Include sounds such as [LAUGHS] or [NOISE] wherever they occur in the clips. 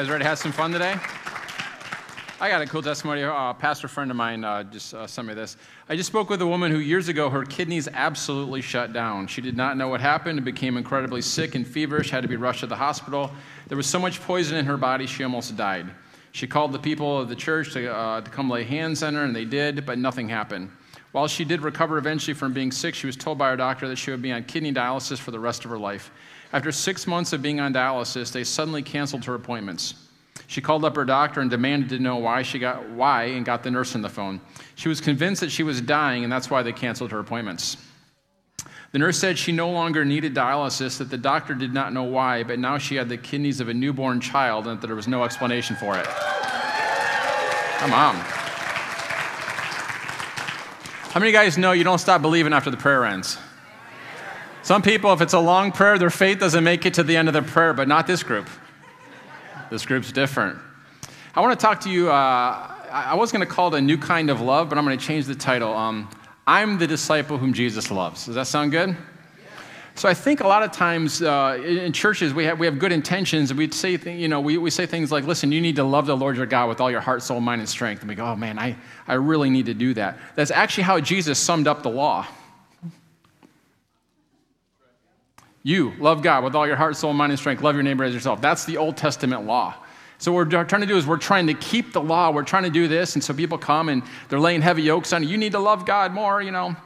guys ready to have some fun today? I got a cool testimony. Uh, a pastor friend of mine uh, just uh, sent me this. I just spoke with a woman who years ago her kidneys absolutely shut down. She did not know what happened and became incredibly sick and feverish, had to be rushed to the hospital. There was so much poison in her body, she almost died. She called the people of the church to, uh, to come lay hands on her, and they did, but nothing happened. While she did recover eventually from being sick, she was told by her doctor that she would be on kidney dialysis for the rest of her life. After six months of being on dialysis, they suddenly canceled her appointments. She called up her doctor and demanded to know why she got why and got the nurse on the phone. She was convinced that she was dying and that's why they canceled her appointments. The nurse said she no longer needed dialysis, that the doctor did not know why, but now she had the kidneys of a newborn child and that there was no explanation for it. Come on. How many of you guys know you don't stop believing after the prayer ends? Some people, if it's a long prayer, their faith doesn't make it to the end of the prayer, but not this group. This group's different. I want to talk to you. Uh, I was going to call it a new kind of love, but I'm going to change the title. Um, I'm the disciple whom Jesus loves. Does that sound good? So I think a lot of times uh, in churches we have, we have good intentions we say th- you know we, we say things like listen you need to love the Lord your God with all your heart soul mind and strength and we go oh man I, I really need to do that. That's actually how Jesus summed up the law. You love God with all your heart, soul, mind, and strength. Love your neighbor as yourself. That's the Old Testament law. So what we're trying to do is we're trying to keep the law. We're trying to do this, and so people come and they're laying heavy yokes on you. You need to love God more, you know.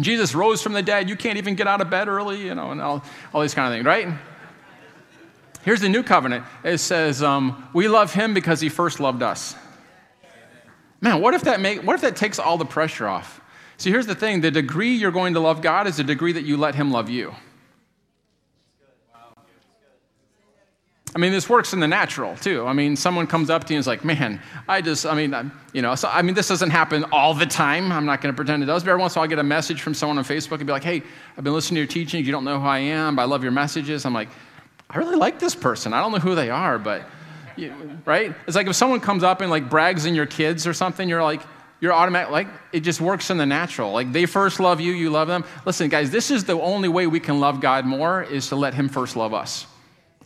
Jesus rose from the dead. You can't even get out of bed early, you know, and all, all these kind of things, right? Here's the new covenant. It says, um, "We love Him because He first loved us." Man, what if that make, What if that takes all the pressure off? See, here's the thing: the degree you're going to love God is the degree that you let Him love you. I mean, this works in the natural too. I mean, someone comes up to you and is like, man, I just, I mean, you know, so I mean, this doesn't happen all the time. I'm not going to pretend it does, but every once in a while I get a message from someone on Facebook and be like, hey, I've been listening to your teachings. You don't know who I am, but I love your messages. I'm like, I really like this person. I don't know who they are, but, you, right? It's like if someone comes up and like brags in your kids or something, you're like, you're automatic, like, it just works in the natural. Like, they first love you, you love them. Listen, guys, this is the only way we can love God more is to let Him first love us.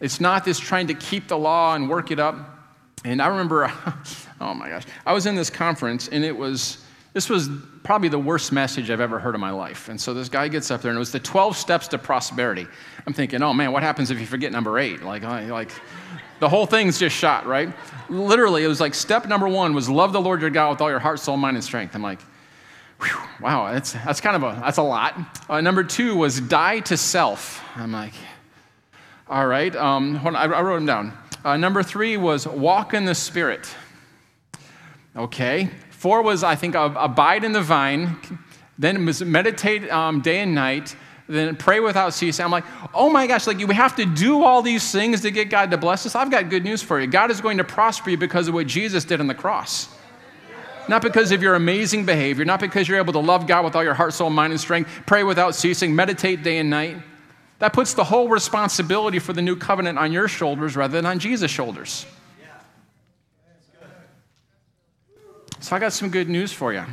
It's not this trying to keep the law and work it up. And I remember, [LAUGHS] oh my gosh, I was in this conference and it was, this was probably the worst message I've ever heard in my life. And so this guy gets up there and it was the 12 steps to prosperity. I'm thinking, oh man, what happens if you forget number eight? Like, like the whole thing's just shot, right? Literally, it was like step number one was love the Lord your God with all your heart, soul, mind, and strength. I'm like, wow, that's, that's kind of a, that's a lot. Uh, number two was die to self. I'm like, all right, um, on, I, wrote them down. Uh, number three was walk in the Spirit. Okay. Four was, I think, abide in the vine. Then was meditate um, day and night. Then pray without ceasing. I'm like, oh my gosh, like we have to do all these things to get God to bless us. I've got good news for you. God is going to prosper you because of what Jesus did on the cross. Not because of your amazing behavior, not because you're able to love God with all your heart, soul, mind, and strength, pray without ceasing, meditate day and night. That puts the whole responsibility for the new covenant on your shoulders rather than on Jesus' shoulders. So I got some good news for you.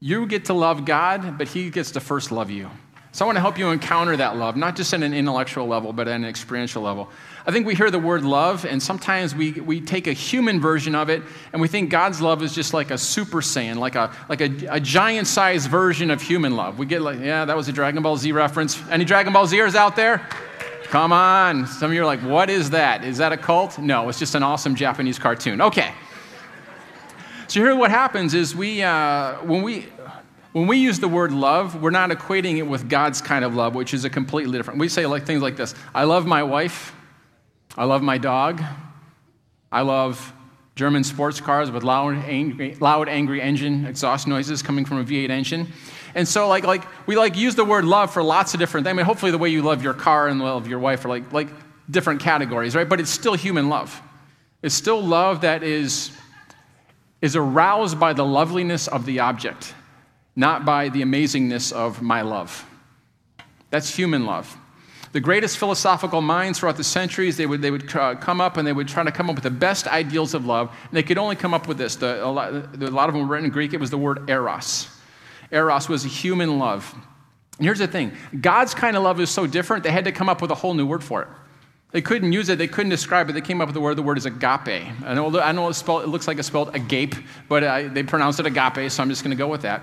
You get to love God, but He gets to first love you. So I want to help you encounter that love, not just at an intellectual level, but at an experiential level. I think we hear the word love, and sometimes we, we take a human version of it, and we think God's love is just like a super saiyan, like a, like a, a giant sized version of human love. We get like, yeah, that was a Dragon Ball Z reference. Any Dragon Ball Zers out there? Come on. Some of you are like, what is that? Is that a cult? No, it's just an awesome Japanese cartoon. Okay. So here what happens is we, uh, when we, when we use the word love, we're not equating it with God's kind of love, which is a completely different. We say like things like this I love my wife. I love my dog. I love German sports cars with loud, angry, loud, angry engine exhaust noises coming from a V8 engine. And so, like, like we like use the word love for lots of different things. I mean, hopefully, the way you love your car and love your wife are like, like different categories, right? But it's still human love. It's still love that is, is aroused by the loveliness of the object not by the amazingness of my love. That's human love. The greatest philosophical minds throughout the centuries, they would, they would come up and they would try to come up with the best ideals of love. And they could only come up with this. The, a, lot, a lot of them were written in Greek. It was the word eros. Eros was a human love. And here's the thing God's kind of love is so different, they had to come up with a whole new word for it. They couldn't use it, they couldn't describe it. They came up with the word, the word is agape. I know, I know it's spelled, it looks like it's spelled agape, but uh, they pronounced it agape, so I'm just going to go with that.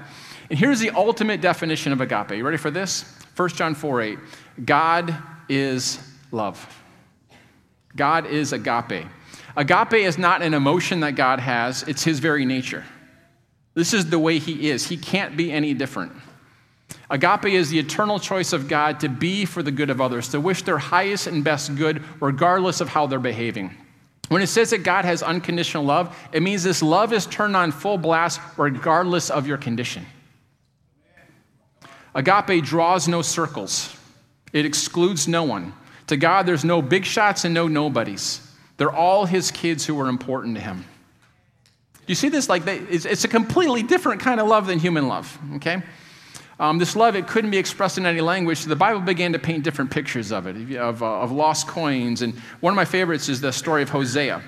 And here's the ultimate definition of agape. You ready for this? 1 John 4 8. God is love. God is agape. Agape is not an emotion that God has, it's his very nature. This is the way he is. He can't be any different. Agape is the eternal choice of God to be for the good of others, to wish their highest and best good, regardless of how they're behaving. When it says that God has unconditional love, it means this love is turned on full blast regardless of your condition. Agape draws no circles, it excludes no one. To God, there's no big shots and no nobodies. They're all his kids who are important to him. You see this? Like, they, it's, it's, a completely different kind of love than human love, okay? Um, this love, it couldn't be expressed in any language. So the Bible began to paint different pictures of it, of, uh, of lost coins. And one of my favorites is the story of Hosea.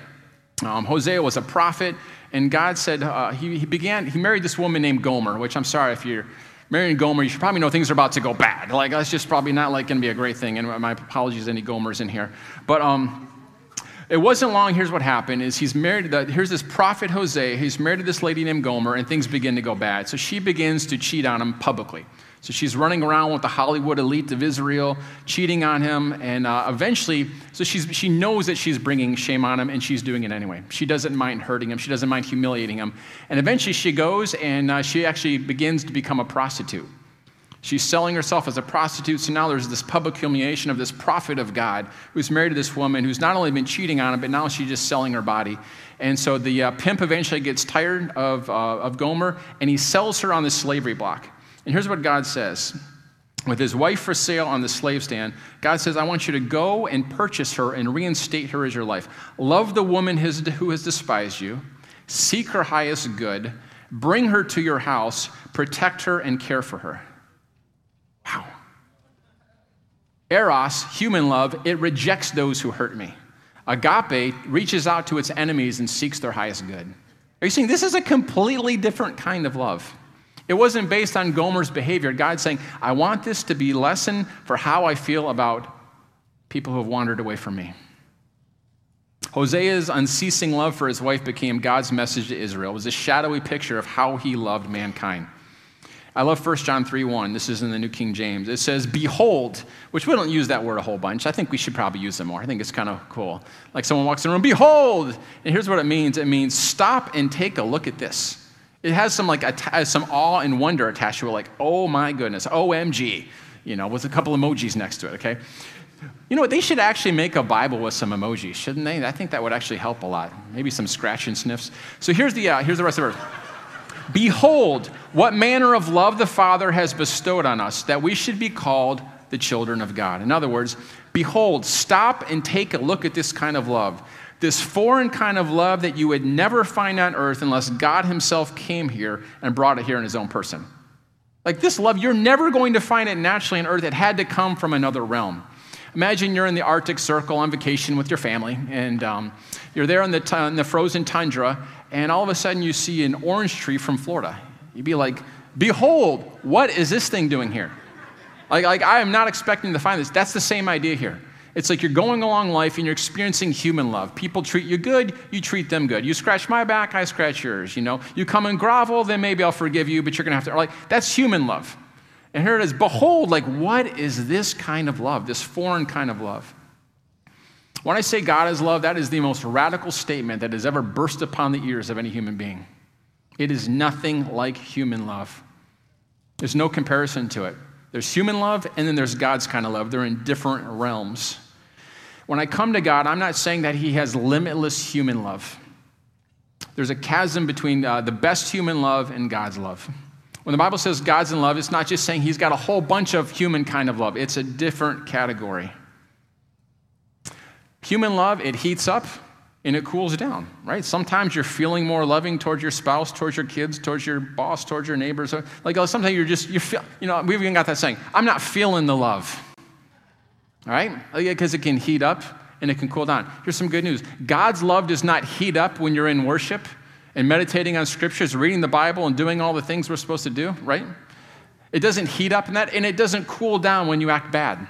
Um, Hosea was a prophet, and God said uh, he, he began, he married this woman named Gomer, which I'm sorry if you're marrying Gomer, you should probably know things are about to go bad. Like, that's just probably not like going to be a great thing. And my apologies, to any Gomers in here. But, um, it wasn't long. Here's what happened: is he's married. To the, here's this prophet Hosea. He's married to this lady named Gomer, and things begin to go bad. So she begins to cheat on him publicly. So she's running around with the Hollywood elite of Israel, cheating on him, and uh, eventually, so she's, she knows that she's bringing shame on him, and she's doing it anyway. She doesn't mind hurting him. She doesn't mind humiliating him. And eventually, she goes and uh, she actually begins to become a prostitute. She's selling herself as a prostitute. So now there's this public humiliation of this prophet of God who's married to this woman who's not only been cheating on him, but now she's just selling her body. And so the uh, pimp eventually gets tired of, uh, of Gomer and he sells her on the slavery block. And here's what God says with his wife for sale on the slave stand, God says, I want you to go and purchase her and reinstate her as your life. Love the woman who has despised you, seek her highest good, bring her to your house, protect her, and care for her. Wow. Eros, human love, it rejects those who hurt me. Agape reaches out to its enemies and seeks their highest good. Are you seeing this is a completely different kind of love? It wasn't based on Gomer's behavior. God's saying, I want this to be lesson for how I feel about people who have wandered away from me. Hosea's unceasing love for his wife became God's message to Israel. It was a shadowy picture of how he loved mankind. I love 1 John 3 1. This is in the New King James. It says, Behold, which we don't use that word a whole bunch. I think we should probably use it more. I think it's kind of cool. Like someone walks in the room, Behold! And here's what it means it means, Stop and take a look at this. It has some like some awe and wonder attached to it, like, oh my goodness, OMG, you know, with a couple emojis next to it, okay? You know what? They should actually make a Bible with some emojis, shouldn't they? I think that would actually help a lot. Maybe some scratch and sniffs. So here's the, uh, here's the rest of it. Behold, what manner of love the Father has bestowed on us, that we should be called the children of God. In other words, behold, stop and take a look at this kind of love. This foreign kind of love that you would never find on earth unless God Himself came here and brought it here in His own person. Like this love, you're never going to find it naturally on earth. It had to come from another realm. Imagine you're in the Arctic Circle on vacation with your family, and um, you're there in the, t- in the frozen tundra, and all of a sudden you see an orange tree from Florida. You'd be like, Behold, what is this thing doing here? Like, like, I am not expecting to find this. That's the same idea here. It's like you're going along life and you're experiencing human love. People treat you good, you treat them good. You scratch my back, I scratch yours. You know, you come and grovel, then maybe I'll forgive you, but you're gonna have to like that's human love. And here it is, behold, like what is this kind of love, this foreign kind of love? When I say God is love, that is the most radical statement that has ever burst upon the ears of any human being. It is nothing like human love. There's no comparison to it. There's human love, and then there's God's kind of love. They're in different realms. When I come to God, I'm not saying that He has limitless human love. There's a chasm between uh, the best human love and God's love. When the Bible says God's in love, it's not just saying He's got a whole bunch of human kind of love, it's a different category. Human love, it heats up and it cools down, right? Sometimes you're feeling more loving towards your spouse, towards your kids, towards your boss, towards your neighbors. Like sometimes you're just, you feel, you know, we've even got that saying, I'm not feeling the love. All right? Oh, because it can heat up and it can cool down. Here's some good news God's love does not heat up when you're in worship and meditating on scriptures, reading the Bible, and doing all the things we're supposed to do, right? It doesn't heat up in that, and it doesn't cool down when you act bad.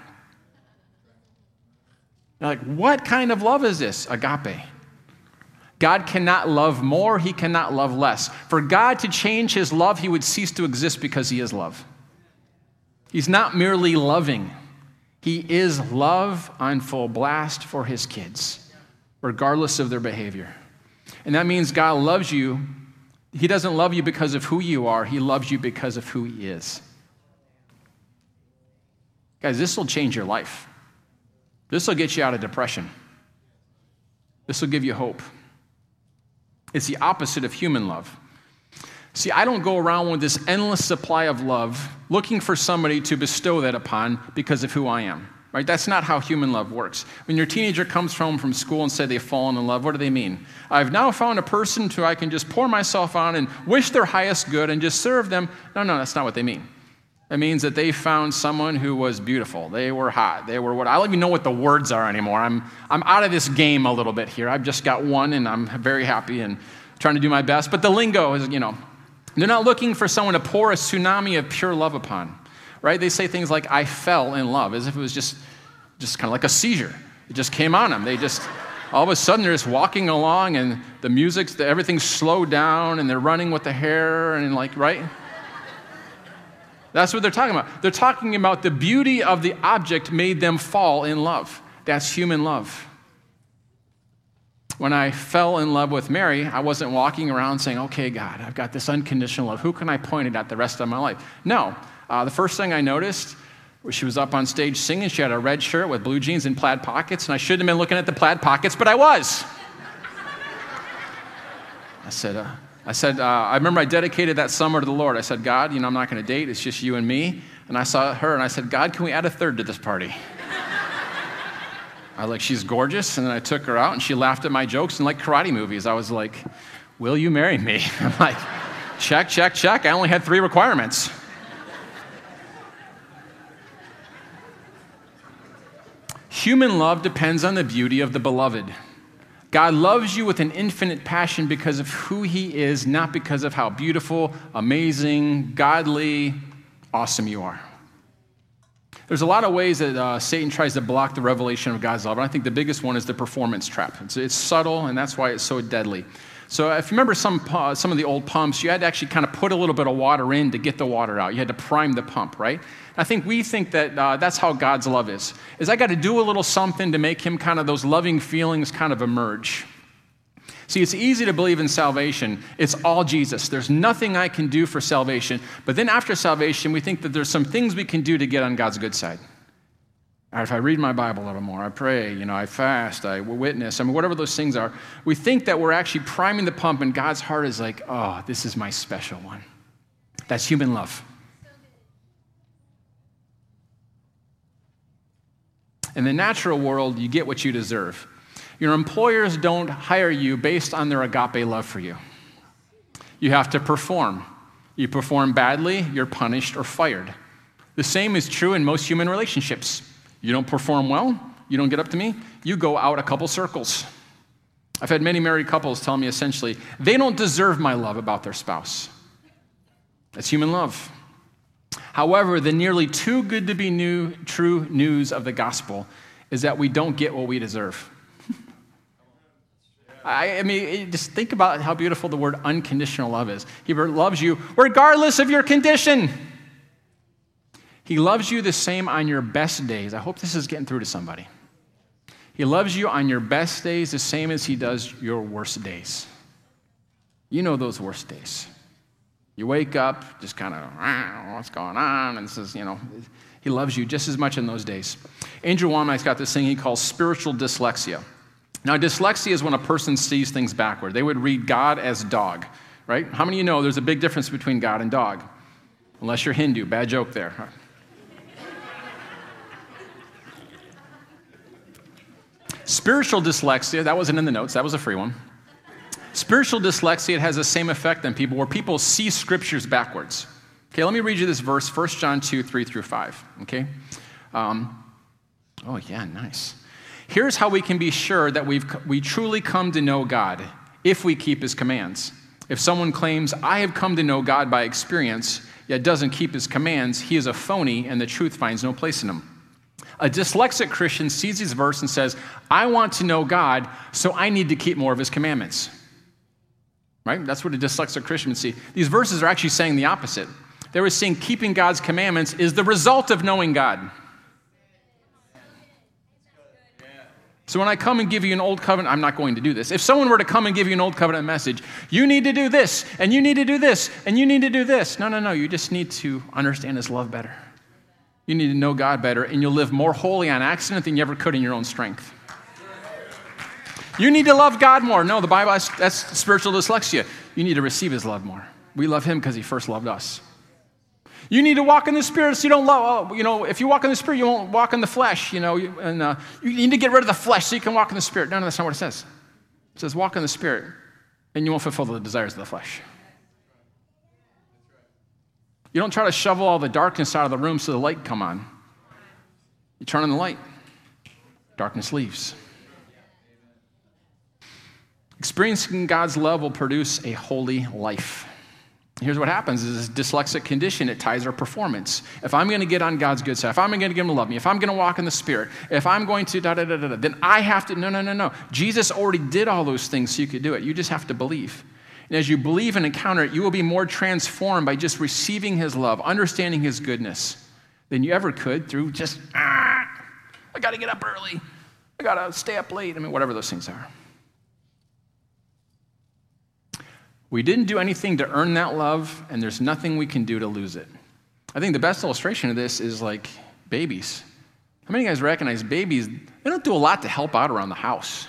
You're like, what kind of love is this? Agape. God cannot love more, he cannot love less. For God to change his love, he would cease to exist because he is love. He's not merely loving, he is love on full blast for his kids, regardless of their behavior. And that means God loves you. He doesn't love you because of who you are, he loves you because of who he is. Guys, this will change your life. This will get you out of depression. This will give you hope. It's the opposite of human love. See, I don't go around with this endless supply of love looking for somebody to bestow that upon because of who I am. Right? That's not how human love works. When your teenager comes home from school and say they've fallen in love, what do they mean? I've now found a person who I can just pour myself on and wish their highest good and just serve them. No, no, that's not what they mean. It means that they found someone who was beautiful. They were hot. They were what I don't even know what the words are anymore. I'm, I'm out of this game a little bit here. I've just got one and I'm very happy and trying to do my best. But the lingo is, you know, they're not looking for someone to pour a tsunami of pure love upon, right? They say things like, I fell in love, as if it was just, just kind of like a seizure. It just came on them. They just, all of a sudden, they're just walking along and the music's, everything's slowed down and they're running with the hair and like, right? That's what they're talking about. They're talking about the beauty of the object made them fall in love. That's human love. When I fell in love with Mary, I wasn't walking around saying, okay, God, I've got this unconditional love. Who can I point it at the rest of my life? No. Uh, the first thing I noticed was she was up on stage singing. She had a red shirt with blue jeans and plaid pockets, and I shouldn't have been looking at the plaid pockets, but I was. I said, uh, I said, uh, I remember I dedicated that summer to the Lord. I said, God, you know, I'm not going to date. It's just you and me. And I saw her and I said, God, can we add a third to this party? I like, she's gorgeous. And then I took her out and she laughed at my jokes and like karate movies. I was like, will you marry me? [LAUGHS] I'm like, check, check, check. I only had three requirements. Human love depends on the beauty of the beloved. God loves you with an infinite passion because of who He is, not because of how beautiful, amazing, godly, awesome you are. There's a lot of ways that uh, Satan tries to block the revelation of God's love, and I think the biggest one is the performance trap. It's, it's subtle, and that's why it's so deadly. So, if you remember some, uh, some of the old pumps, you had to actually kind of put a little bit of water in to get the water out. You had to prime the pump, right? I think we think that uh, that's how God's love is. Is I got to do a little something to make him kind of those loving feelings kind of emerge. See, it's easy to believe in salvation. It's all Jesus. There's nothing I can do for salvation. But then after salvation, we think that there's some things we can do to get on God's good side. If I read my Bible a little more, I pray, you know, I fast, I witness, I mean, whatever those things are, we think that we're actually priming the pump, and God's heart is like, oh, this is my special one. That's human love. In the natural world, you get what you deserve. Your employers don't hire you based on their agape love for you. You have to perform. You perform badly, you're punished or fired. The same is true in most human relationships. You don't perform well, you don't get up to me, you go out a couple circles. I've had many married couples tell me essentially, they don't deserve my love about their spouse. That's human love. However, the nearly too good to be new, true news of the gospel is that we don't get what we deserve. I, I, mean, just think about how beautiful the word unconditional love is. He loves you regardless of your condition. He loves you the same on your best days. I hope this is getting through to somebody. He loves you on your best days the same as he does your worst days. You know those worst days. You wake up, just kind of, what's going on? And says, you know, he loves you just as much in those days. Andrew Wommack's got this thing he calls spiritual dyslexia. Now, dyslexia is when a person sees things backward. They would read God as dog, right? How many of you know there's a big difference between God and dog? Unless you're Hindu. Bad joke there. Spiritual dyslexia, that wasn't in the notes, that was a free one. Spiritual dyslexia it has the same effect on people where people see scriptures backwards. Okay, let me read you this verse, 1 John 2, 3 through 5. Okay? Um, oh, yeah, nice. Here's how we can be sure that we've, we truly come to know God if we keep his commands. If someone claims, I have come to know God by experience, yet doesn't keep his commands, he is a phony and the truth finds no place in him. A dyslexic Christian sees this verse and says, I want to know God, so I need to keep more of his commandments. Right? That's what a dyslexic Christian would see. These verses are actually saying the opposite. They were saying keeping God's commandments is the result of knowing God. So when I come and give you an old covenant, I'm not going to do this. If someone were to come and give you an old covenant message, you need to do this, and you need to do this, and you need to do this. No, no, no. You just need to understand his love better. You need to know God better, and you'll live more holy on accident than you ever could in your own strength. You need to love God more. No, the Bible, that's spiritual dyslexia. You need to receive his love more. We love him because he first loved us. You need to walk in the Spirit so you don't love, oh, you know, if you walk in the Spirit, you won't walk in the flesh, you know, and uh, you need to get rid of the flesh so you can walk in the Spirit. No, no, that's not what it says. It says, walk in the Spirit, and you won't fulfill the desires of the flesh. You don't try to shovel all the darkness out of the room so the light come on. You turn on the light, darkness leaves. Experiencing God's love will produce a holy life. Here's what happens is this dyslexic condition, it ties our performance. If I'm going to get on God's good side, if I'm going to get him to love me, if I'm going to walk in the Spirit, if I'm going to da da da da, da then I have to, no, no, no, no. Jesus already did all those things so you could do it. You just have to believe. And as you believe and encounter it, you will be more transformed by just receiving his love, understanding his goodness than you ever could through just, ah, I got to get up early. I got to stay up late. I mean, whatever those things are. We didn't do anything to earn that love, and there's nothing we can do to lose it. I think the best illustration of this is like babies. How many of you guys recognize babies? They don't do a lot to help out around the house.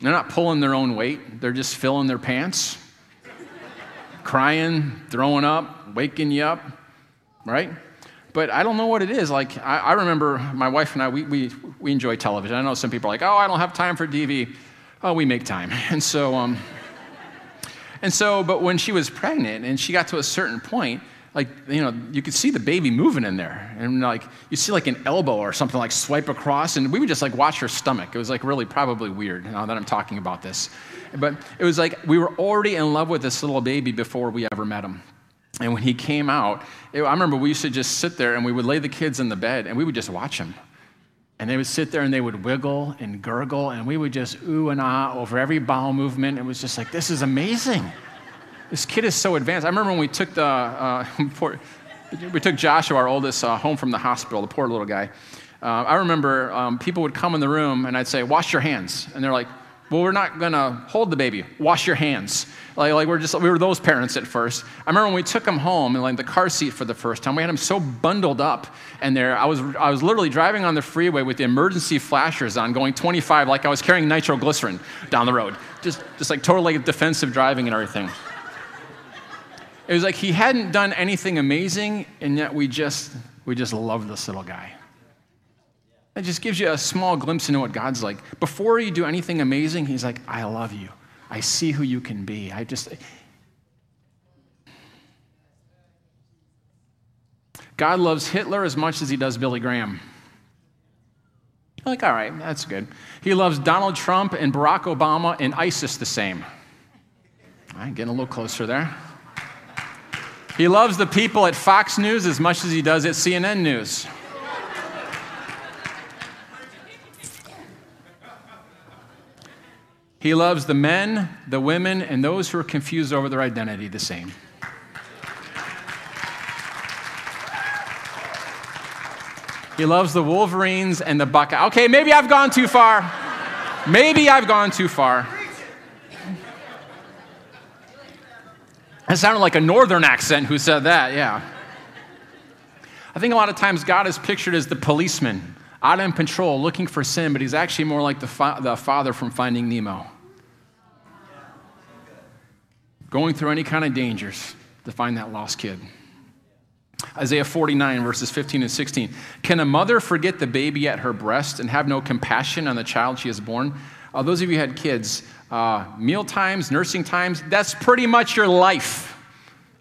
They're not pulling their own weight, they're just filling their pants, crying, throwing up, waking you up, right? But I don't know what it is. Like, I, I remember my wife and I, we, we, we enjoy television. I know some people are like, oh, I don't have time for TV. Oh, we make time. [LAUGHS] And so, um, and so, but when she was pregnant and she got to a certain point, like, you know, you could see the baby moving in there. And like, you see like an elbow or something like swipe across, and we would just like watch her stomach. It was like really probably weird now that I'm talking about this. But it was like we were already in love with this little baby before we ever met him. And when he came out, it, I remember we used to just sit there and we would lay the kids in the bed and we would just watch him. And they would sit there and they would wiggle and gurgle, and we would just ooh and ah over every bowel movement. It was just like, this is amazing. This kid is so advanced. I remember when we took the, uh, [LAUGHS] we took Joshua, our oldest, uh, home from the hospital, the poor little guy. Uh, I remember um, people would come in the room and I'd say, wash your hands. And they're like, well, we're not going to hold the baby. Wash your hands. Like, like we're just, we were those parents at first. I remember when we took him home in like the car seat for the first time, we had him so bundled up and there. I was, I was literally driving on the freeway with the emergency flashers on going 25 like I was carrying nitroglycerin down the road. Just, just like totally defensive driving and everything. It was like he hadn't done anything amazing, and yet we just, we just love this little guy. It just gives you a small glimpse into what God's like. Before you do anything amazing, He's like, I love you. I see who you can be. I just. God loves Hitler as much as He does Billy Graham. You're like, all right, that's good. He loves Donald Trump and Barack Obama and ISIS the same. All right, getting a little closer there. He loves the people at Fox News as much as he does at CNN News. He loves the men, the women, and those who are confused over their identity the same. He loves the Wolverines and the Buckeye. Okay, maybe I've gone too far. Maybe I've gone too far. That sounded like a northern accent who said that, yeah. I think a lot of times God is pictured as the policeman out in patrol looking for sin, but he's actually more like the, fa- the father from Finding Nemo. Going through any kind of dangers to find that lost kid. Isaiah 49, verses 15 and 16. Can a mother forget the baby at her breast and have no compassion on the child she has born? Uh, those of you who had kids, uh, meal times, nursing times, that's pretty much your life.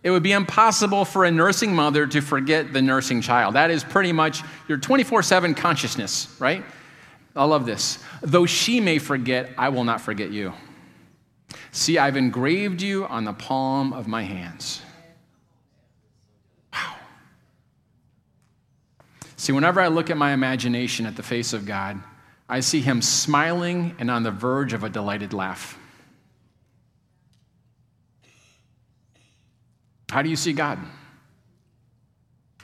It would be impossible for a nursing mother to forget the nursing child. That is pretty much your 24 7 consciousness, right? I love this. Though she may forget, I will not forget you. See, I've engraved you on the palm of my hands. Wow. See, whenever I look at my imagination at the face of God, I see him smiling and on the verge of a delighted laugh. How do you see God?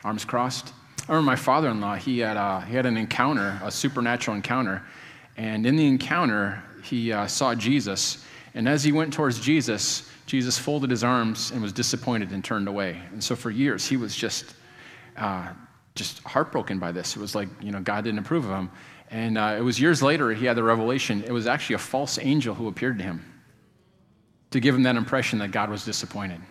Arms crossed. I remember my father in law, he, had, uh, he had an encounter, a supernatural encounter. And in the encounter, he uh, saw Jesus. And as he went towards Jesus, Jesus folded his arms and was disappointed and turned away. And so for years, he was just, uh, just heartbroken by this. It was like, you know, God didn't approve of him. And uh, it was years later he had the revelation. It was actually a false angel who appeared to him to give him that impression that God was disappointed.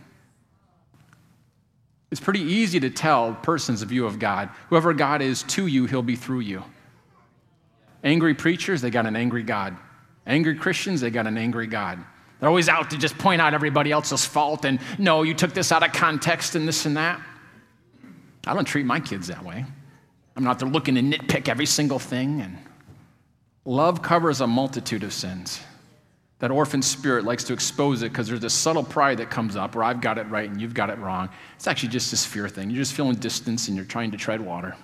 It's pretty easy to tell a person's view of God. Whoever God is to you, he'll be through you. Angry preachers, they got an angry God. Angry Christians, they got an angry God. They're always out to just point out everybody else's fault and no, you took this out of context and this and that. I don't treat my kids that way. I'm not there looking to nitpick every single thing. And love covers a multitude of sins. That orphan spirit likes to expose it because there's this subtle pride that comes up where I've got it right and you've got it wrong. It's actually just this fear thing. You're just feeling distance and you're trying to tread water.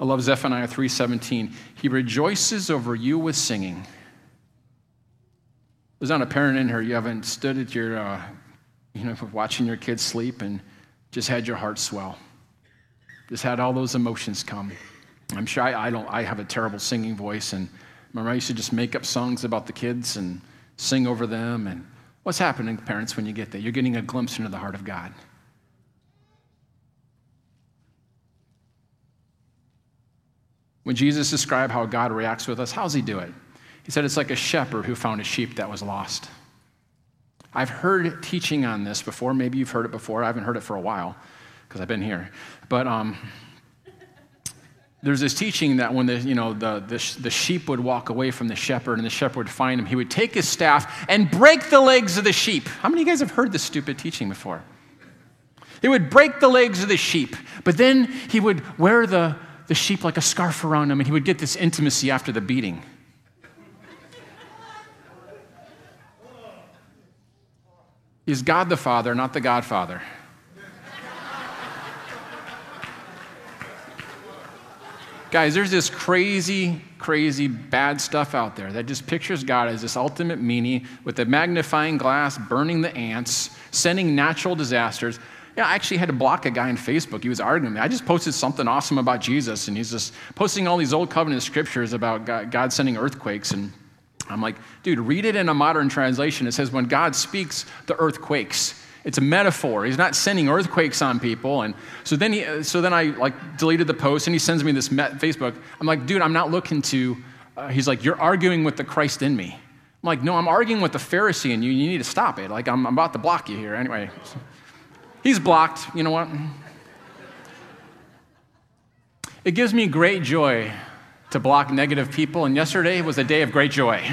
I love Zephaniah 3:17. He rejoices over you with singing. There's not a parent in here you haven't stood at your, uh, you know, watching your kids sleep and just had your heart swell. Just had all those emotions come. I'm sure I, I don't. I have a terrible singing voice, and remember I used to just make up songs about the kids and sing over them. And what's happening, parents, when you get there? You're getting a glimpse into the heart of God. When Jesus described how God reacts with us, how does he do it? He said it's like a shepherd who found a sheep that was lost. I've heard teaching on this before. Maybe you've heard it before. I haven't heard it for a while because I've been here. But um, there's this teaching that when the, you know, the, the, the sheep would walk away from the shepherd and the shepherd would find him, he would take his staff and break the legs of the sheep. How many of you guys have heard this stupid teaching before? He would break the legs of the sheep, but then he would wear the, the sheep like a scarf around him and he would get this intimacy after the beating. He's God the Father, not the Godfather. Guys, there's this crazy, crazy bad stuff out there that just pictures God as this ultimate meanie with a magnifying glass, burning the ants, sending natural disasters. Yeah, I actually had to block a guy on Facebook. He was arguing me. I just posted something awesome about Jesus, and he's just posting all these old covenant scriptures about God sending earthquakes. And I'm like, dude, read it in a modern translation. It says, when God speaks, the earth quakes. It's a metaphor. He's not sending earthquakes on people. And so then, he, so then I like deleted the post and he sends me this Facebook. I'm like, dude, I'm not looking to, uh, he's like, you're arguing with the Christ in me. I'm like, no, I'm arguing with the Pharisee in you. You need to stop it. Like, I'm, I'm about to block you here. Anyway, he's blocked. You know what? It gives me great joy to block negative people. And yesterday was a day of great joy.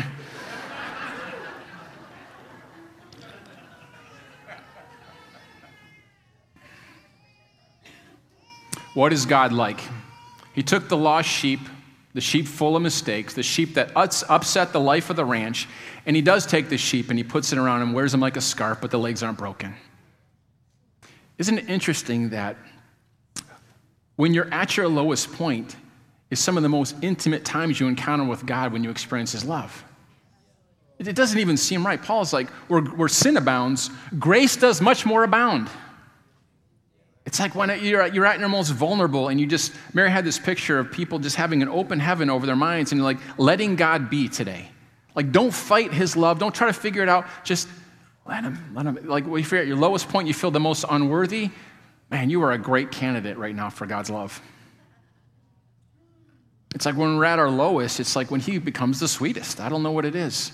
What is God like? He took the lost sheep, the sheep full of mistakes, the sheep that upset the life of the ranch, and he does take the sheep and he puts it around and wears them like a scarf, but the legs aren't broken. Isn't it interesting that when you're at your lowest point, is some of the most intimate times you encounter with God when you experience His love? It doesn't even seem right. Paul's like, where, where sin abounds, grace does much more abound. It's like when you're at, you're at your most vulnerable, and you just, Mary had this picture of people just having an open heaven over their minds and you're like letting God be today. Like, don't fight his love. Don't try to figure it out. Just let him, let him. Like, when you're at your lowest point, you feel the most unworthy. Man, you are a great candidate right now for God's love. It's like when we're at our lowest, it's like when he becomes the sweetest. I don't know what it is.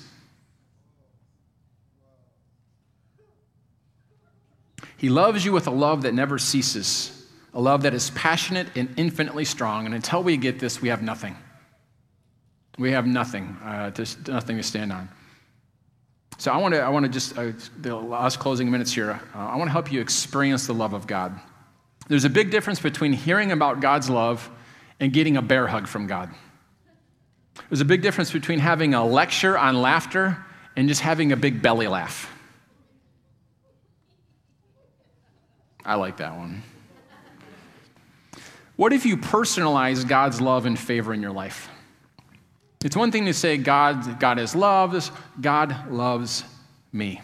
He loves you with a love that never ceases, a love that is passionate and infinitely strong. And until we get this, we have nothing. We have nothing, uh, to, nothing to stand on. So I want to, I want to just, uh, the last closing minutes here, uh, I want to help you experience the love of God. There's a big difference between hearing about God's love and getting a bear hug from God. There's a big difference between having a lecture on laughter and just having a big belly laugh. I like that one. What if you personalize God's love and favor in your life? It's one thing to say God, God is love, God loves me.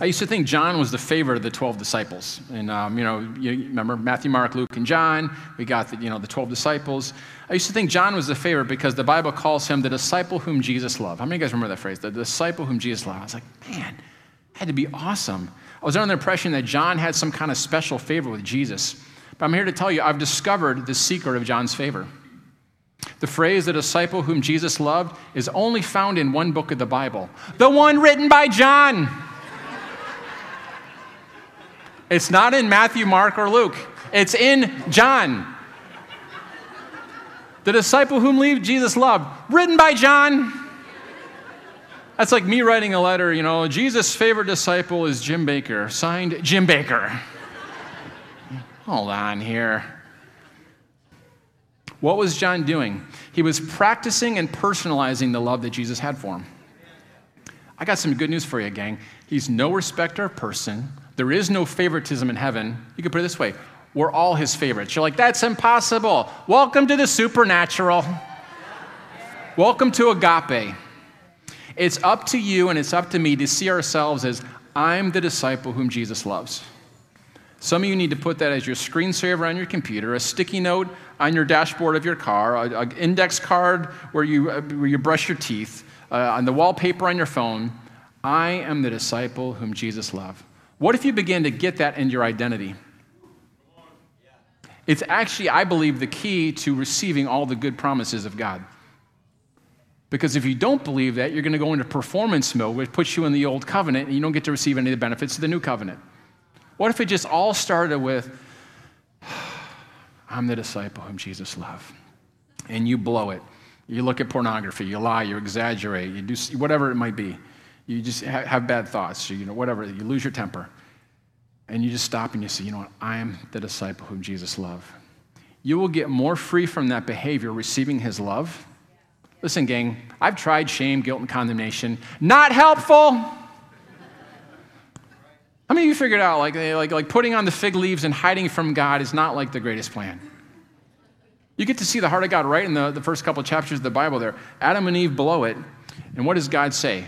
I used to think John was the favorite of the 12 disciples. And, um, you know, you remember Matthew, Mark, Luke, and John. We got the, you know, the 12 disciples. I used to think John was the favorite because the Bible calls him the disciple whom Jesus loved. How many of you guys remember that phrase? The disciple whom Jesus loved. I was like, man, that had to be awesome. I was under the impression that John had some kind of special favor with Jesus. But I'm here to tell you, I've discovered the secret of John's favor. The phrase, the disciple whom Jesus loved, is only found in one book of the Bible, the one written by John. It's not in Matthew, Mark, or Luke, it's in John. The disciple whom Jesus loved, written by John. That's like me writing a letter, you know, Jesus' favorite disciple is Jim Baker, signed Jim Baker. Hold on here. What was John doing? He was practicing and personalizing the love that Jesus had for him. I got some good news for you, gang. He's no respecter of person. There is no favoritism in heaven. You could put it this way we're all his favorites. You're like, that's impossible. Welcome to the supernatural. Welcome to agape. It's up to you and it's up to me to see ourselves as I'm the disciple whom Jesus loves. Some of you need to put that as your screensaver on your computer, a sticky note on your dashboard of your car, an index card where you, uh, where you brush your teeth, uh, on the wallpaper on your phone. I am the disciple whom Jesus loved. What if you begin to get that in your identity? It's actually, I believe, the key to receiving all the good promises of God. Because if you don't believe that, you're going to go into performance mode, which puts you in the old covenant, and you don't get to receive any of the benefits of the new covenant. What if it just all started with, I'm the disciple whom Jesus loved, and you blow it? You look at pornography, you lie, you exaggerate, you do whatever it might be. You just have bad thoughts, you know, whatever, you lose your temper. And you just stop and you say, you know what, I am the disciple whom Jesus loved. You will get more free from that behavior receiving his love Listen, gang, I've tried shame, guilt, and condemnation. Not helpful. How many of you figured out like, like, like putting on the fig leaves and hiding from God is not like the greatest plan? You get to see the heart of God right in the, the first couple of chapters of the Bible there. Adam and Eve blow it. And what does God say?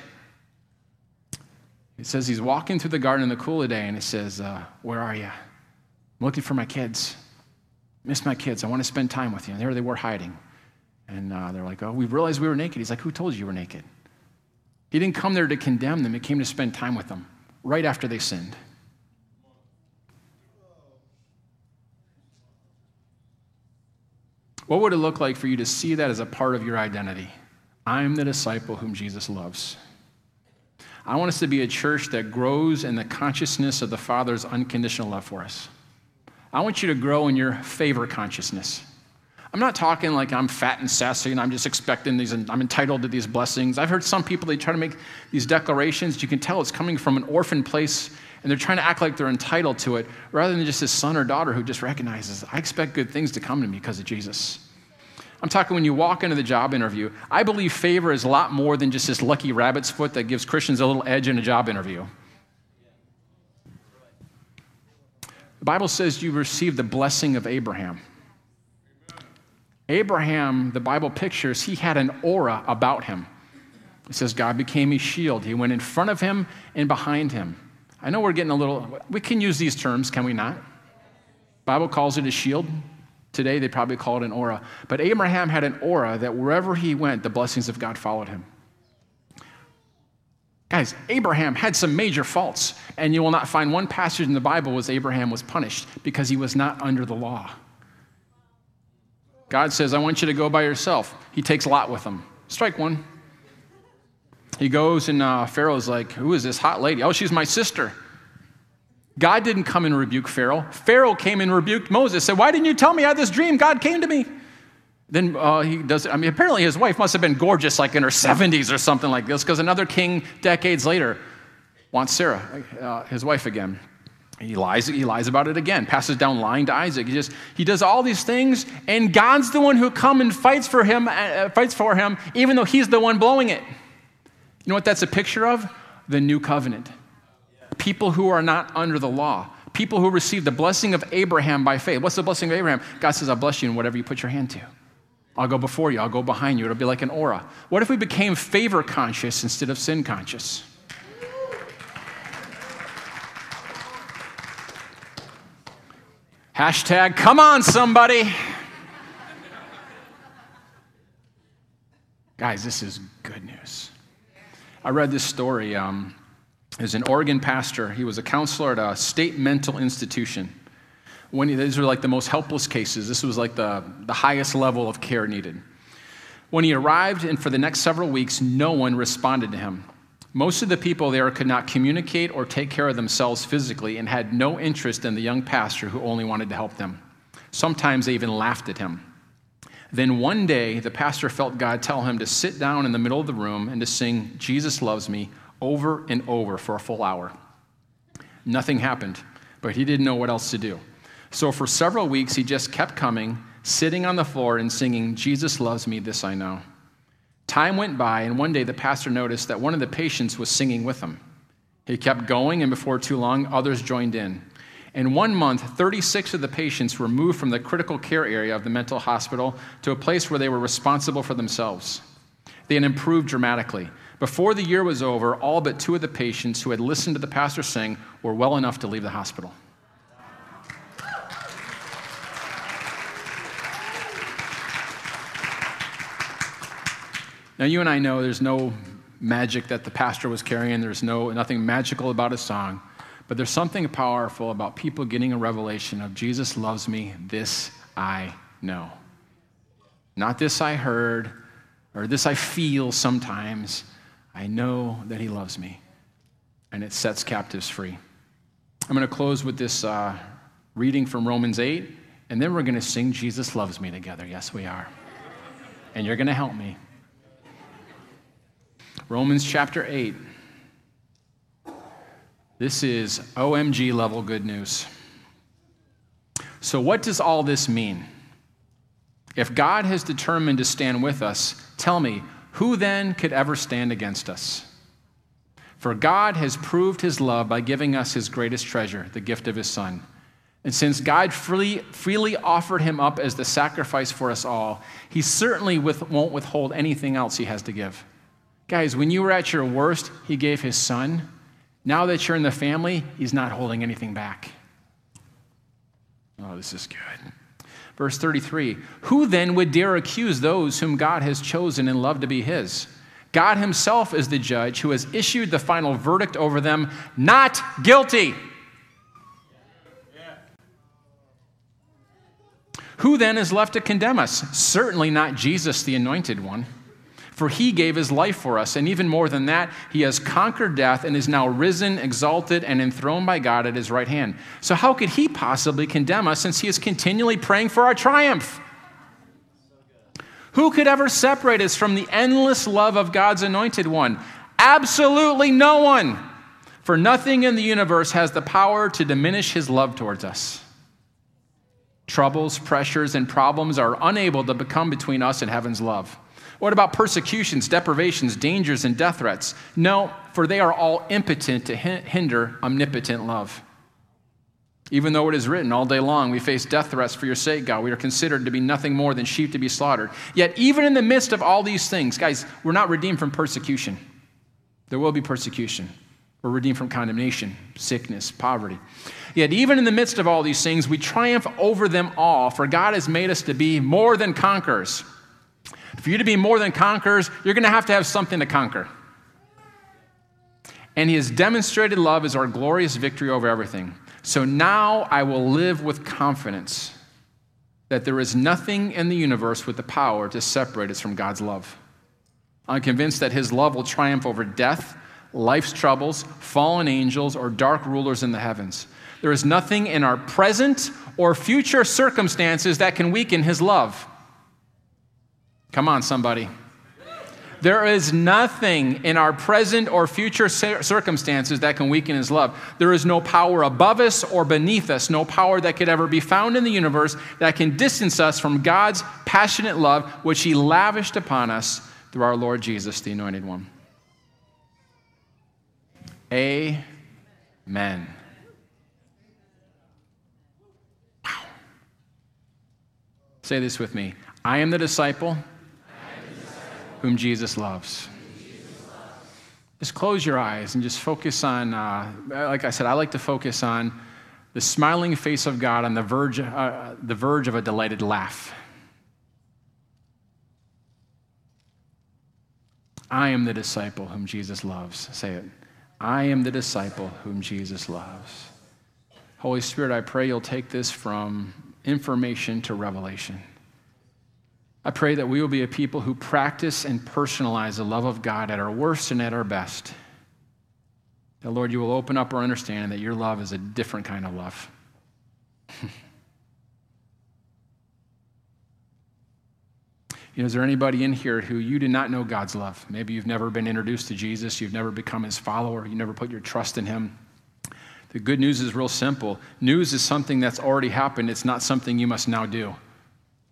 It says he's walking through the garden in the cool of the day and it says, uh, Where are you? I'm looking for my kids. Miss my kids. I want to spend time with you. And there they were hiding. And uh, they're like, oh, we realized we were naked. He's like, who told you you were naked? He didn't come there to condemn them, he came to spend time with them right after they sinned. What would it look like for you to see that as a part of your identity? I'm the disciple whom Jesus loves. I want us to be a church that grows in the consciousness of the Father's unconditional love for us. I want you to grow in your favor consciousness. I'm not talking like I'm fat and sassy and I'm just expecting these and I'm entitled to these blessings. I've heard some people, they try to make these declarations. You can tell it's coming from an orphan place and they're trying to act like they're entitled to it rather than just this son or daughter who just recognizes, I expect good things to come to me because of Jesus. I'm talking when you walk into the job interview. I believe favor is a lot more than just this lucky rabbit's foot that gives Christians a little edge in a job interview. The Bible says you receive the blessing of Abraham. Abraham, the Bible pictures, he had an aura about him. It says God became his shield. He went in front of him and behind him. I know we're getting a little, we can use these terms, can we not? Bible calls it a shield. Today they probably call it an aura. But Abraham had an aura that wherever he went, the blessings of God followed him. Guys, Abraham had some major faults, and you will not find one passage in the Bible where Abraham was punished because he was not under the law. God says, I want you to go by yourself. He takes Lot with him. Strike one. He goes, and uh, Pharaoh's like, Who is this hot lady? Oh, she's my sister. God didn't come and rebuke Pharaoh. Pharaoh came and rebuked Moses, said, Why didn't you tell me I had this dream? God came to me. Then uh, he does, I mean, apparently his wife must have been gorgeous, like in her 70s or something like this, because another king decades later wants Sarah, uh, his wife again. He lies, he lies about it again, passes down lying to Isaac. He just he does all these things, and God's the one who come and fights for him, uh, fights for him, even though he's the one blowing it. You know what that's a picture of? The new covenant. People who are not under the law, People who receive the blessing of Abraham by faith. What's the blessing of Abraham? God says, I'll bless you in whatever you put your hand to. I'll go before you, I'll go behind you. It'll be like an aura. What if we became favor conscious instead of sin conscious? Hashtag, come on, somebody. Guys, this is good news. I read this story. Um, there's an Oregon pastor. He was a counselor at a state mental institution. When he, these were like the most helpless cases. This was like the, the highest level of care needed. When he arrived, and for the next several weeks, no one responded to him. Most of the people there could not communicate or take care of themselves physically and had no interest in the young pastor who only wanted to help them. Sometimes they even laughed at him. Then one day, the pastor felt God tell him to sit down in the middle of the room and to sing, Jesus Loves Me, over and over for a full hour. Nothing happened, but he didn't know what else to do. So for several weeks, he just kept coming, sitting on the floor and singing, Jesus Loves Me, This I Know. Time went by, and one day the pastor noticed that one of the patients was singing with him. He kept going, and before too long, others joined in. In one month, 36 of the patients were moved from the critical care area of the mental hospital to a place where they were responsible for themselves. They had improved dramatically. Before the year was over, all but two of the patients who had listened to the pastor sing were well enough to leave the hospital. Now, you and I know there's no magic that the pastor was carrying, there's no, nothing magical about a song, but there's something powerful about people getting a revelation of Jesus loves me, this I know. Not this I heard or this I feel sometimes. I know that he loves me, and it sets captives free. I'm going to close with this uh, reading from Romans 8, and then we're going to sing Jesus Loves Me together. Yes, we are. And you're going to help me. Romans chapter 8. This is OMG level good news. So, what does all this mean? If God has determined to stand with us, tell me, who then could ever stand against us? For God has proved his love by giving us his greatest treasure, the gift of his Son. And since God freely, freely offered him up as the sacrifice for us all, he certainly with, won't withhold anything else he has to give. Guys, when you were at your worst, he gave his son. Now that you're in the family, he's not holding anything back. Oh, this is good. Verse 33 Who then would dare accuse those whom God has chosen and loved to be his? God himself is the judge who has issued the final verdict over them not guilty. Who then is left to condemn us? Certainly not Jesus, the anointed one. For he gave his life for us, and even more than that, he has conquered death and is now risen, exalted, and enthroned by God at his right hand. So, how could he possibly condemn us since he is continually praying for our triumph? Who could ever separate us from the endless love of God's anointed one? Absolutely no one. For nothing in the universe has the power to diminish his love towards us. Troubles, pressures, and problems are unable to become between us and heaven's love. What about persecutions, deprivations, dangers, and death threats? No, for they are all impotent to hinder omnipotent love. Even though it is written all day long, we face death threats for your sake, God. We are considered to be nothing more than sheep to be slaughtered. Yet, even in the midst of all these things, guys, we're not redeemed from persecution. There will be persecution. We're redeemed from condemnation, sickness, poverty. Yet, even in the midst of all these things, we triumph over them all, for God has made us to be more than conquerors. For you to be more than conquerors, you're going to have to have something to conquer. And has demonstrated love as our glorious victory over everything. So now I will live with confidence that there is nothing in the universe with the power to separate us from God's love. I'm convinced that his love will triumph over death, life's troubles, fallen angels, or dark rulers in the heavens. There is nothing in our present or future circumstances that can weaken his love. Come on, somebody. There is nothing in our present or future circumstances that can weaken his love. There is no power above us or beneath us, no power that could ever be found in the universe that can distance us from God's passionate love, which he lavished upon us through our Lord Jesus, the Anointed One. Amen. Wow. Say this with me I am the disciple whom Jesus loves. Just close your eyes and just focus on, uh, like I said, I like to focus on the smiling face of God on the verge, uh, the verge of a delighted laugh. I am the disciple whom Jesus loves. Say it. I am the disciple whom Jesus loves. Holy Spirit, I pray you'll take this from information to revelation. I pray that we will be a people who practice and personalize the love of God at our worst and at our best. That, Lord, you will open up our understanding that your love is a different kind of love. [LAUGHS] You know, is there anybody in here who you did not know God's love? Maybe you've never been introduced to Jesus, you've never become his follower, you never put your trust in him. The good news is real simple. News is something that's already happened, it's not something you must now do.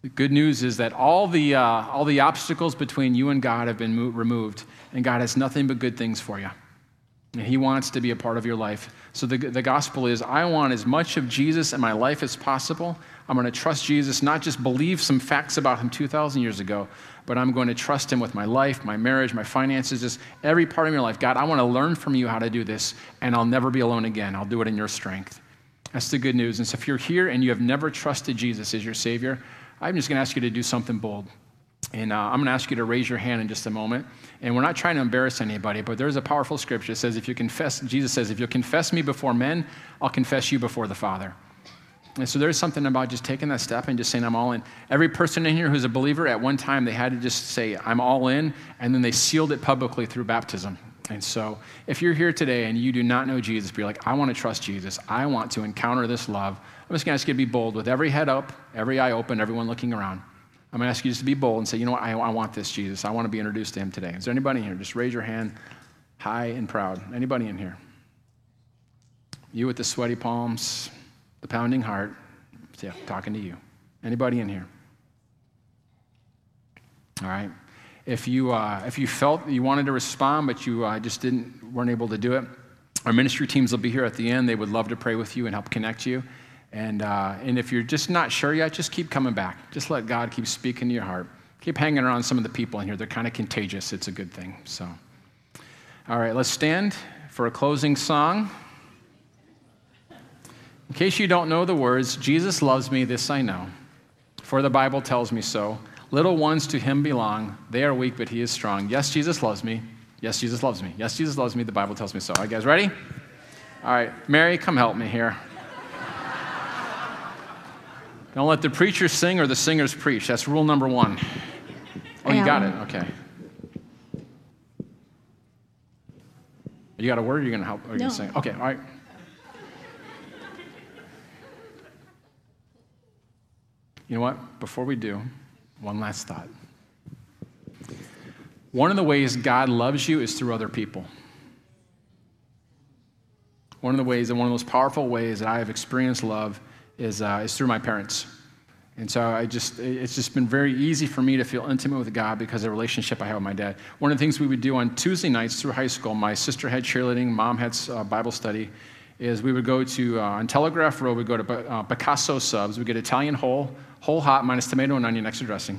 The good news is that all the, uh, all the obstacles between you and God have been mo- removed, and God has nothing but good things for you. And He wants to be a part of your life. So the, the gospel is I want as much of Jesus in my life as possible. I'm going to trust Jesus, not just believe some facts about Him 2,000 years ago, but I'm going to trust Him with my life, my marriage, my finances, just every part of your life. God, I want to learn from you how to do this, and I'll never be alone again. I'll do it in your strength. That's the good news. And so if you're here and you have never trusted Jesus as your Savior, I'm just going to ask you to do something bold. And uh, I'm going to ask you to raise your hand in just a moment. And we're not trying to embarrass anybody, but there's a powerful scripture that says, if you confess, Jesus says, if you'll confess me before men, I'll confess you before the Father. And so there's something about just taking that step and just saying, I'm all in. Every person in here who's a believer, at one time, they had to just say, I'm all in, and then they sealed it publicly through baptism. And so if you're here today and you do not know Jesus, but you're like, I want to trust Jesus, I want to encounter this love, I'm just going to ask you to be bold with every head up, every eye open, everyone looking around. I'm going to ask you just to be bold and say, you know what, I, I want this Jesus. I want to be introduced to him today. Is there anybody in here? Just raise your hand high and proud. Anybody in here? You with the sweaty palms, the pounding heart. Yeah, talking to you. Anybody in here? All right. If you, uh, if you felt you wanted to respond, but you uh, just didn't, weren't able to do it, our ministry teams will be here at the end. They would love to pray with you and help connect you. And, uh, and if you're just not sure yet, just keep coming back. Just let God keep speaking to your heart. Keep hanging around some of the people in here. They're kind of contagious. It's a good thing. So, all right, let's stand for a closing song. In case you don't know the words, Jesus loves me, this I know, for the Bible tells me so. Little ones to him belong. They are weak, but he is strong. Yes, Jesus loves me. Yes, Jesus loves me. Yes, Jesus loves me. The Bible tells me so. All right, guys, ready? All right, Mary, come help me here. Don't let the preacher sing or the singers preach. That's rule number one. Oh, you got it. Okay. You got a word? You're going to help? Are you no. going to sing? Okay, all right. You know what? Before we do, one last thought. One of the ways God loves you is through other people. One of the ways, and one of the most powerful ways that I have experienced love is, uh, is through my parents. And so I just, it's just been very easy for me to feel intimate with God because of the relationship I have with my dad. One of the things we would do on Tuesday nights through high school, my sister had cheerleading, mom had uh, Bible study, is we would go to, uh, on Telegraph Road, we'd go to uh, Picasso subs. We'd get Italian whole, whole hot minus tomato and onion extra dressing.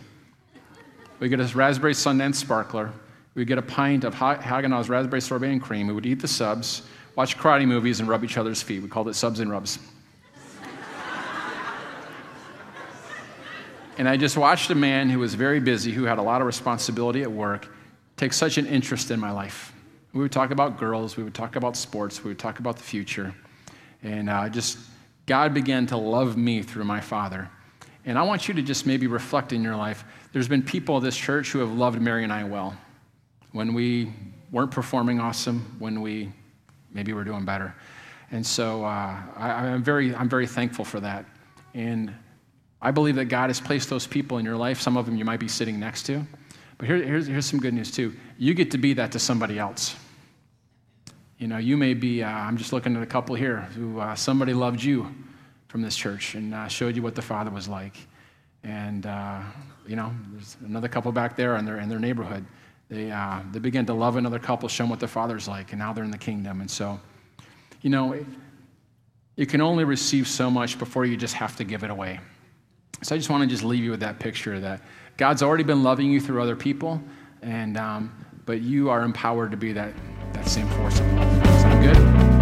We'd get a raspberry Sundance sparkler. We'd get a pint of Haagen-Dazs raspberry sorbet and cream. We would eat the subs, watch karate movies, and rub each other's feet. We called it subs and rubs. And I just watched a man who was very busy, who had a lot of responsibility at work, take such an interest in my life. We would talk about girls, we would talk about sports, we would talk about the future. And uh, just, God began to love me through my father. And I want you to just maybe reflect in your life. There's been people in this church who have loved Mary and I well. When we weren't performing awesome, when we maybe were doing better. And so uh, I, am very, I'm very thankful for that. And I believe that God has placed those people in your life. Some of them you might be sitting next to. But here, here's, here's some good news, too. You get to be that to somebody else. You know, you may be, uh, I'm just looking at a couple here who uh, somebody loved you from this church and uh, showed you what the Father was like. And, uh, you know, there's another couple back there in their, in their neighborhood. They, uh, they begin to love another couple, show them what the Father's like, and now they're in the kingdom. And so, you know, you can only receive so much before you just have to give it away. So I just want to just leave you with that picture that God's already been loving you through other people, and um, but you are empowered to be that, that same force of love. Sound good?